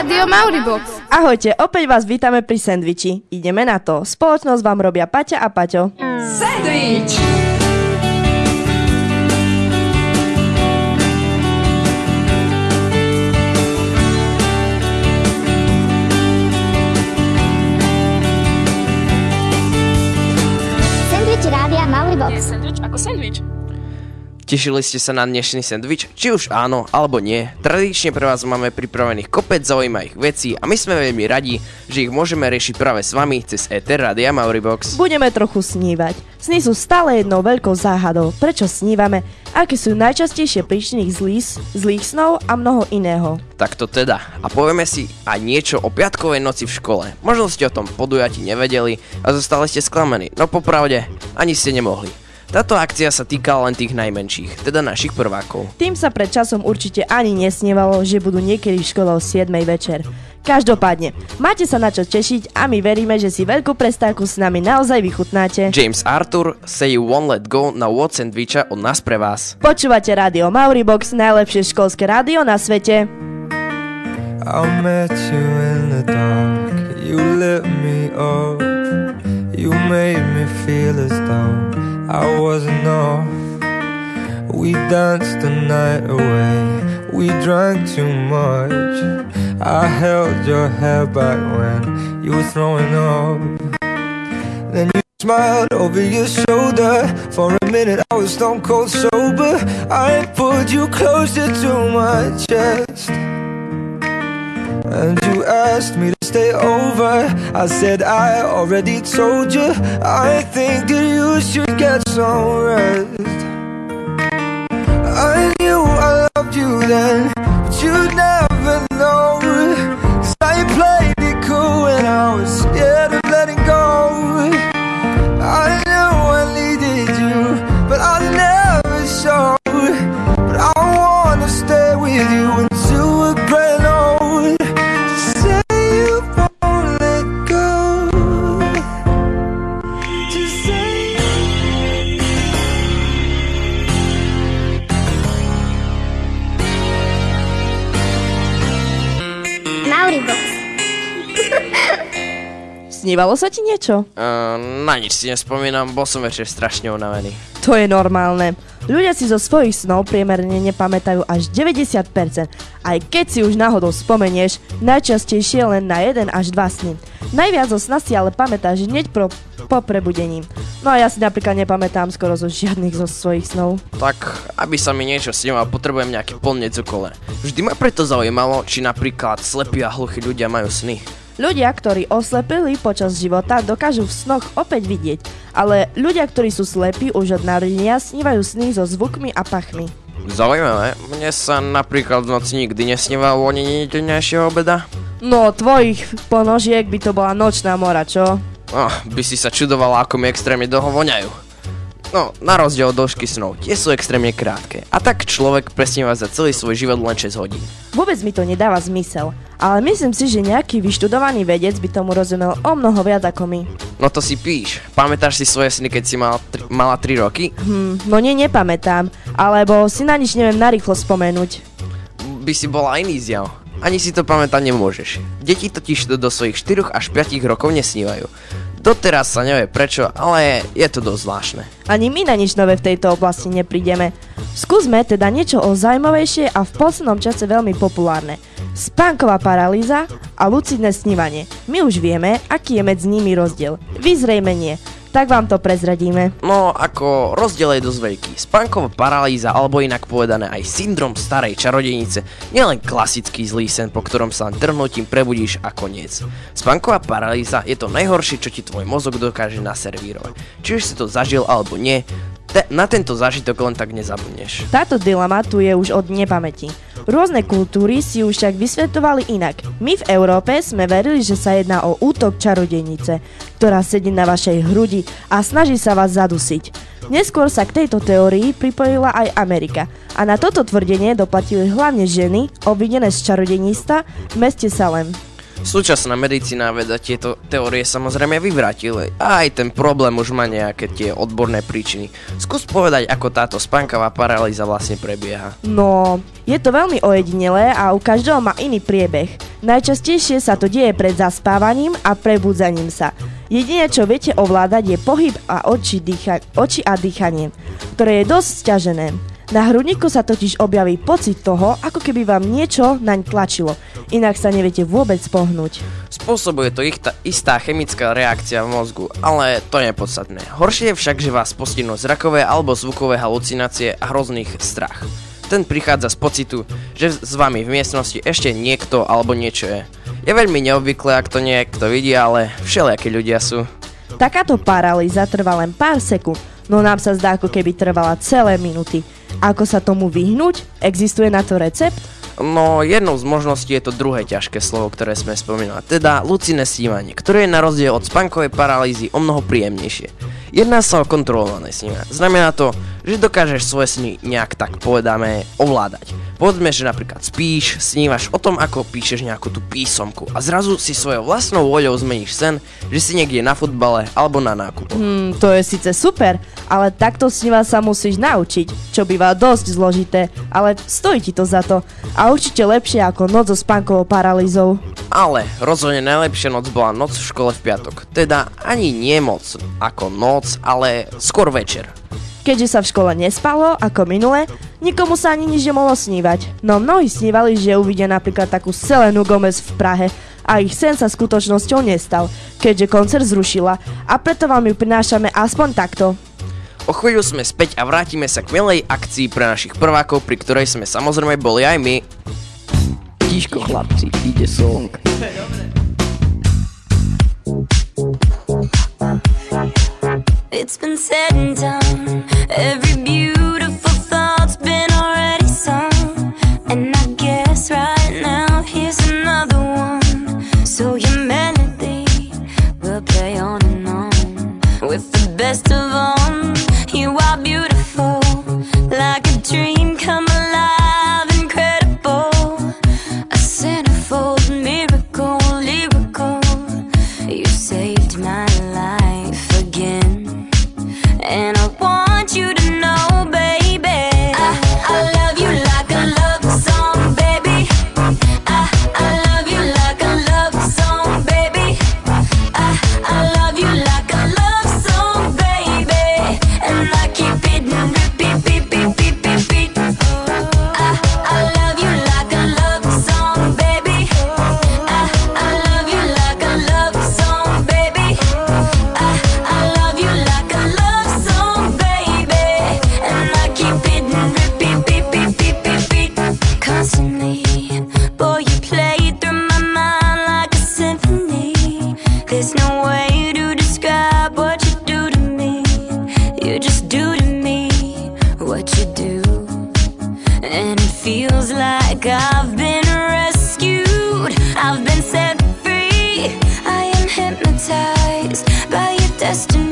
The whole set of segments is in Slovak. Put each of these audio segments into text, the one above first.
Rádio Mauribox. Ahojte, opäť vás vítame pri sendviči. Ideme na to. Spoločnosť vám robia Paťa a Paťo. Sandwich! Sandwich Rádia Mauribox. Je sandwich ako sandwich. Tešili ste sa na dnešný sendvič? Či už áno, alebo nie. Tradične pre vás máme pripravených kopec zaujímavých vecí a my sme veľmi radi, že ich môžeme riešiť práve s vami cez Ether Radia Mauribox. Budeme trochu snívať. Sny sú stále jednou veľkou záhadou. Prečo snívame? Aké sú najčastejšie príčiny zlých, zlých snov a mnoho iného. Tak to teda. A povieme si aj niečo o piatkovej noci v škole. Možno ste o tom podujati nevedeli a zostali ste sklamení. No popravde, ani ste nemohli. Táto akcia sa týkala len tých najmenších, teda našich prvákov. Tým sa pred časom určite ani nesnievalo, že budú niekedy v škole o 7 večer. Každopádne, máte sa na čo tešiť a my veríme, že si veľkú prestávku s nami naozaj vychutnáte. James Arthur, Say You Won't Let Go na What Sandwicha od nás pre vás. Počúvate rádio Mauribox, najlepšie školské rádio na svete. I met you in the dark. You lit me up. Made me feel as though I wasn't off. We danced the night away. We drank too much. I held your hair back when you were throwing up. Then you smiled over your shoulder. For a minute, I was stone cold sober. I pulled you closer to my chest. And you asked me stay over. I said, I already told you. I think that you should get some rest. I knew I loved you then, Snívalo sa ti niečo? Uh, na nič si nespomínam, bol som večer strašne unavený. To je normálne. Ľudia si zo svojich snov priemerne nepamätajú až 90%, aj keď si už náhodou spomenieš, najčastejšie len na 1 až 2 sny. Najviac zo sna si ale pamätáš hneď pro, po prebudení. No a ja si napríklad nepamätám skoro zo žiadnych zo svojich snov. Tak, aby sa mi niečo sníval, potrebujem nejaký plnec okolo. Vždy ma preto zaujímalo, či napríklad slepí a hluchí ľudia majú sny. Ľudia, ktorí oslepili počas života, dokážu v snoch opäť vidieť, ale ľudia, ktorí sú slepí už od narodenia, snívajú sny so zvukmi a pachmi. Zaujímavé, mne sa napríklad v noci nikdy nesnívalo ani nedenejšieho obeda. No, tvojich ponožiek by to bola nočná mora, čo? Oh, by si sa čudovala, ako mi extrémne dlho voňajú. No, na rozdiel od dĺžky snov, tie sú extrémne krátke. A tak človek presníva za celý svoj život len 6 hodín. Vôbec mi to nedáva zmysel, ale myslím si, že nejaký vyštudovaný vedec by tomu rozumel o mnoho viac ako my. No to si píš. Pamätáš si svoje sny, keď si mal tri, mala 3 roky? Hm, no nie, nepamätám, alebo si na nič neviem narýchlo spomenúť. By si bola iný zjav. Ani si to pamätať nemôžeš. Deti totiž to do svojich 4 až 5 rokov nesnívajú. Doteraz sa nevie prečo, ale je to dosť zvláštne. Ani my na nič nové v tejto oblasti neprídeme. Skúsme teda niečo o zaujímavejšie a v poslednom čase veľmi populárne. Spánková paralýza a lucidné snívanie. My už vieme, aký je medzi nimi rozdiel. Vy zrejme nie. Tak vám to prezradíme. No, ako rozdiel je dosť veľký. Spánková paralýza, alebo inak povedané aj syndrom starej čarodejnice, nie len klasický zlý sen, po ktorom sa len trhnutím prebudíš a koniec. Spánková paralýza je to najhoršie, čo ti tvoj mozog dokáže naservírovať. Či už si to zažil alebo nie, te- na tento zážitok len tak nezabudneš. Táto dilema tu je už od nepamäti. Rôzne kultúry si už však vysvetovali inak. My v Európe sme verili, že sa jedná o útok čarodejnice, ktorá sedí na vašej hrudi a snaží sa vás zadusiť. Neskôr sa k tejto teórii pripojila aj Amerika a na toto tvrdenie doplatili hlavne ženy obvinené z čarodejníctva v meste Salem. Súčasná medicína a veda tieto teórie samozrejme vyvrátili a aj ten problém už má nejaké tie odborné príčiny. Skús povedať, ako táto spánková paralýza vlastne prebieha. No, je to veľmi ojedinelé a u každého má iný priebeh. Najčastejšie sa to deje pred zaspávaním a prebudzaním sa. Jedine, čo viete ovládať, je pohyb a oči, dýcha- oči a dýchanie, ktoré je dosť stiažené. Na hrudníku sa totiž objaví pocit toho, ako keby vám niečo naň tlačilo, inak sa neviete vôbec pohnúť. Spôsobuje to ich ta, istá chemická reakcia v mozgu, ale to je podstatné. Horšie je však, že vás postihnú zrakové alebo zvukové halucinácie a hrozných strach. Ten prichádza z pocitu, že s vami v miestnosti ešte niekto alebo niečo je. Je veľmi neobvyklé, ak to niekto vidí, ale všelijakí ľudia sú. Takáto paralýza trvá len pár sekúnd, no nám sa zdá, ako keby trvala celé minúty. Ako sa tomu vyhnúť? Existuje na to recept? No, jednou z možností je to druhé ťažké slovo, ktoré sme spomínali, teda lucidné snívanie, ktoré je na rozdiel od spánkovej paralýzy o mnoho príjemnejšie. Jedná sa o kontrolované snívanie. Znamená to, že dokážeš svoje sny nejak tak povedame ovládať. Povedzme, že napríklad spíš, snívaš o tom, ako píšeš nejakú tú písomku a zrazu si svojou vlastnou voľou zmeníš sen, že si niekde na futbale alebo na nákupu. Hmm, to je síce super, ale takto snívať sa musíš naučiť, čo býva dosť zložité, ale stojí ti to za to. A určite lepšie ako noc so spánkovou paralýzou. Ale rozhodne najlepšia noc bola noc v škole v piatok. Teda ani nie moc ako noc, ale skôr večer. Keďže sa v škole nespalo, ako minule, nikomu sa ani nič nemohlo snívať. No mnohí snívali, že uvidia napríklad takú Selenu Gomez v Prahe a ich sen sa skutočnosťou nestal, keďže koncert zrušila a preto vám ju prinášame aspoň takto. O chvíľu sme späť a vrátime sa k milej akcii pre našich prvákov, pri ktorej sme samozrejme boli aj my. Tiško chlapci, ide song. It's been said and done. Every beautiful what you do. And it feels like I've been rescued. I've been set free. I am hypnotized by your destiny.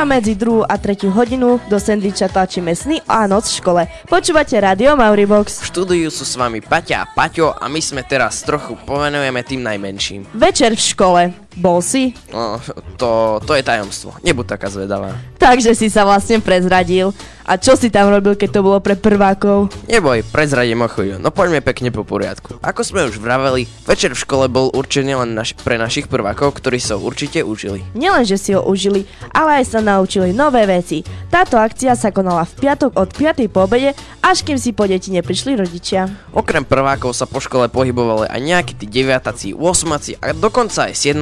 Vám medzi druhú a tretiu hodinu do sendviča tlačíme sny a noc v škole. Počúvate Radio Mauribox. V štúdiu sú s vami Paťa a Paťo a my sme teraz trochu povenujeme tým najmenším. Večer v škole. Bol si? No, to, to je tajomstvo. Nebuď taká zvedavá. Takže si sa vlastne prezradil. A čo si tam robil, keď to bolo pre prvákov? Neboj, prezradím o chvíľu, no poďme pekne po poriadku. Ako sme už vraveli, večer v škole bol určený len naš- pre našich prvákov, ktorí sa ho určite užili. Nielen, že si ho užili, ale aj sa naučili nové veci. Táto akcia sa konala v piatok od 5. po obede, až kým si po deti neprišli rodičia. Okrem prvákov sa po škole pohybovali aj nejakí tí deviataci, 8 a dokonca aj 7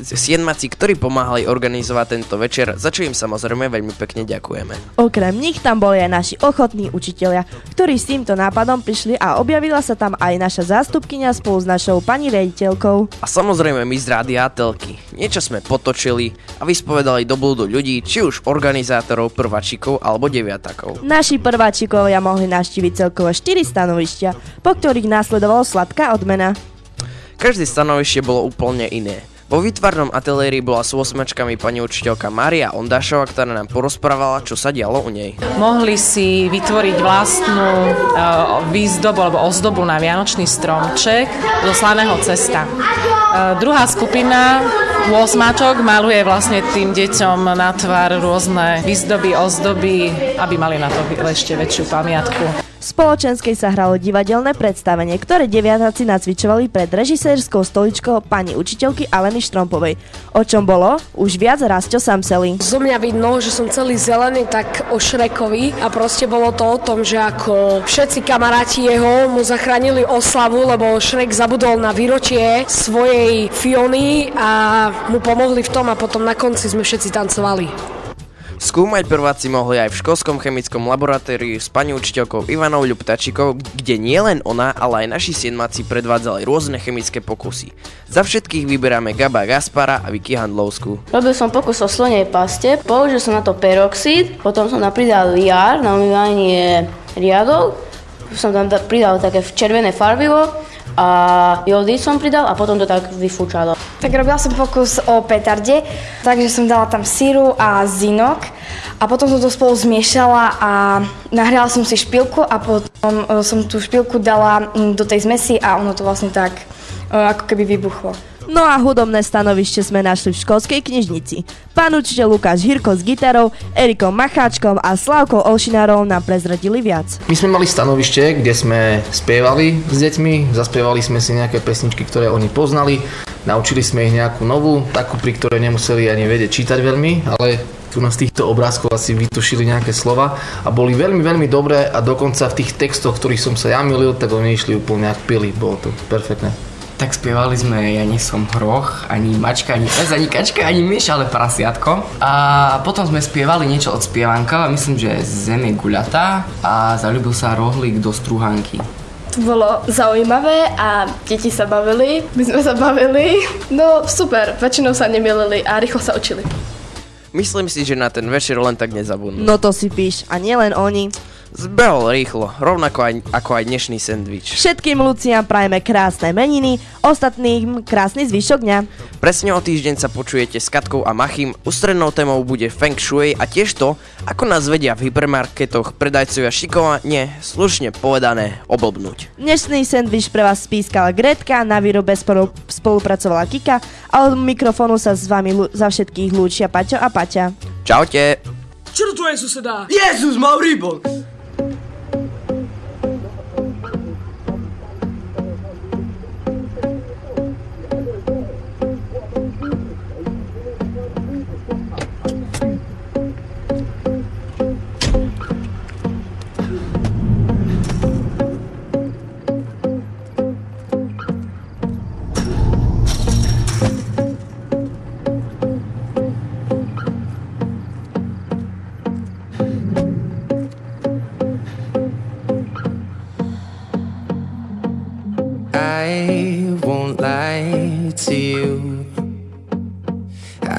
siedmaci, ktorí pomáhali organizovať tento večer, za čo im samozrejme veľmi pekne ďakujeme. Okrem nich tam boli aj naši ochotní učitelia, ktorí s týmto nápadom prišli a objavila sa tam aj naša zástupkynia spolu s našou pani riaditeľkou. A samozrejme my z Rádia Telky. Niečo sme potočili a vyspovedali do blúdu ľudí, či už organizátorov, prvačikov alebo deviatakov. Naši prváčikovia mohli navštíviť celkovo 4 stanovištia, po ktorých následovalo sladká odmena. Každé stanovište bolo úplne iné. Vo výtvarnom ateliéri bola s 8 pani učiteľka Maria Ondášova, ktorá nám porozprávala, čo sa dialo u nej. Mohli si vytvoriť vlastnú uh, výzdobu alebo ozdobu na vianočný stromček zo slaného cesta. Uh, druhá skupina 8 maluje vlastne tým deťom na tvár rôzne výzdoby, ozdoby, aby mali na to ešte väčšiu pamiatku. Spoločenskej sa hralo divadelné predstavenie, ktoré deviatáci nacvičovali pred režisérskou stoličkou pani učiteľky Aleny Štrompovej. O čom bolo? Už viac Rasto Samseli. Zo mňa vidno, že som celý zelený, tak o Šrekovi a proste bolo to o tom, že ako všetci kamaráti jeho mu zachránili oslavu, lebo Šrek zabudol na výročie svojej Fiony a mu pomohli v tom a potom na konci sme všetci tancovali. Skúmať prváci mohli aj v školskom chemickom laboratóriu s pani učiteľkou Ivanou Ľuptačikou, kde nielen ona, ale aj naši siedmaci predvádzali rôzne chemické pokusy. Za všetkých vyberáme Gaba Gaspara a Vicky Handlovskú. Robil som pokus o slonej paste, použil som na to peroxid, potom som tam pridal jar na umývanie riadov, som tam pridal také červené farbivo a jody som pridal a potom to tak vyfúčalo. Tak robila som pokus o petarde, takže som dala tam síru a zinok a potom som to spolu zmiešala a nahriala som si špilku a potom e, som tú špilku dala do tej zmesi a ono to vlastne tak e, ako keby vybuchlo. No a hudobné stanovište sme našli v školskej knižnici. Pán učiteľ Lukáš Hirko s gitarou, Erikom Macháčkom a Slavkou Olšinárov nám prezradili viac. My sme mali stanovište, kde sme spievali s deťmi, zaspievali sme si nejaké pesničky, ktoré oni poznali, naučili sme ich nejakú novú, takú, pri ktorej nemuseli ani vedieť čítať veľmi, ale tu z týchto obrázkov asi vytušili nejaké slova a boli veľmi, veľmi dobré a dokonca v tých textoch, ktorých som sa ja milil, tak oni išli úplne ako pili, bolo to perfektné. Tak spievali sme Ja nie som hroch, ani mačka, ani pes, ani kačka, ani myš, ale prasiatko. A potom sme spievali niečo od spievanka, myslím, že Zem je guľatá a zalúbil sa rohlík do struhanky. To bolo zaujímavé a deti sa bavili, my sme sa bavili. No super, väčšinou sa nemilili a rýchlo sa učili. Myslím si, že na ten večer len tak nezabudnú. No to si píš, a nielen oni. Zbehol rýchlo, rovnako aj, ako aj dnešný sendvič. Všetkým Luciam prajeme krásne meniny, ostatným krásny zvyšok dňa. Presne o týždeň sa počujete s Katkou a Machim. Ústrednou témou bude Feng Shui a tiež to, ako nás vedia v hypermarketoch predajcovia šikovane, slušne povedané, oblbnúť. Dnešný sendvič pre vás spískala Gretka, na výrobe spolu, spolupracovala Kika a od mikrofónu sa s vami lu- za všetkých lúčia Paťo a Paťa. Čaute. Čo to je suseda? Jezus, mal rýbon!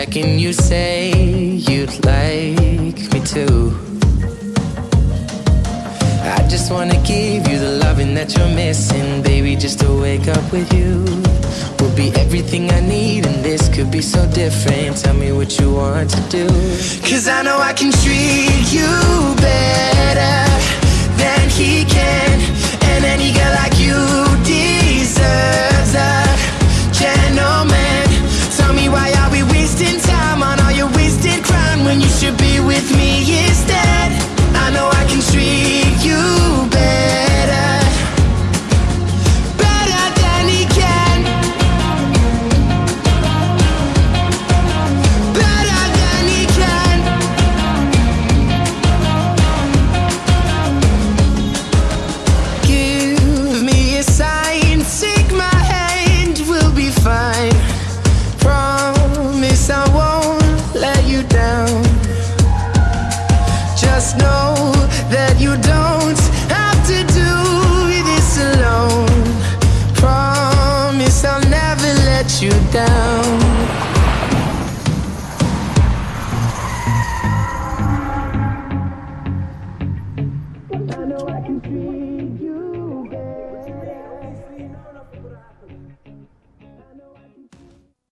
second you say you'd like me to. I just wanna give you the loving that you're missing, baby. Just to wake up with you will be everything I need, and this could be so different. Tell me what you want to do. Cause I know I can treat you better than he can, and any girl like you deserves.